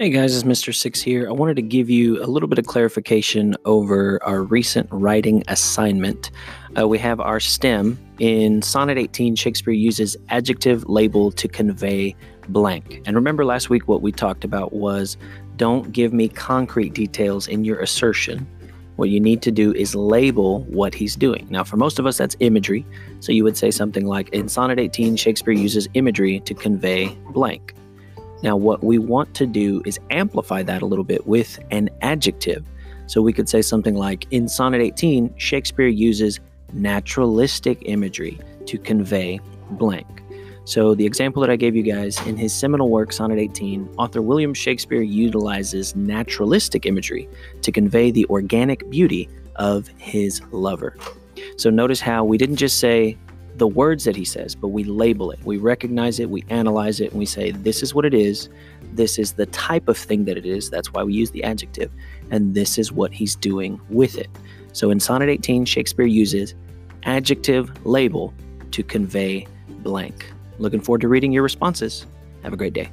Hey guys, it's Mr. Six here. I wanted to give you a little bit of clarification over our recent writing assignment. Uh, we have our stem. In Sonnet 18, Shakespeare uses adjective label to convey blank. And remember last week what we talked about was don't give me concrete details in your assertion. What you need to do is label what he's doing. Now, for most of us, that's imagery. So you would say something like In Sonnet 18, Shakespeare uses imagery to convey blank. Now, what we want to do is amplify that a little bit with an adjective. So we could say something like In Sonnet 18, Shakespeare uses naturalistic imagery to convey blank. So, the example that I gave you guys in his seminal work, Sonnet 18, author William Shakespeare utilizes naturalistic imagery to convey the organic beauty of his lover. So, notice how we didn't just say the words that he says, but we label it. We recognize it, we analyze it, and we say, this is what it is. This is the type of thing that it is. That's why we use the adjective. And this is what he's doing with it. So in Sonnet 18, Shakespeare uses adjective label to convey blank. Looking forward to reading your responses. Have a great day.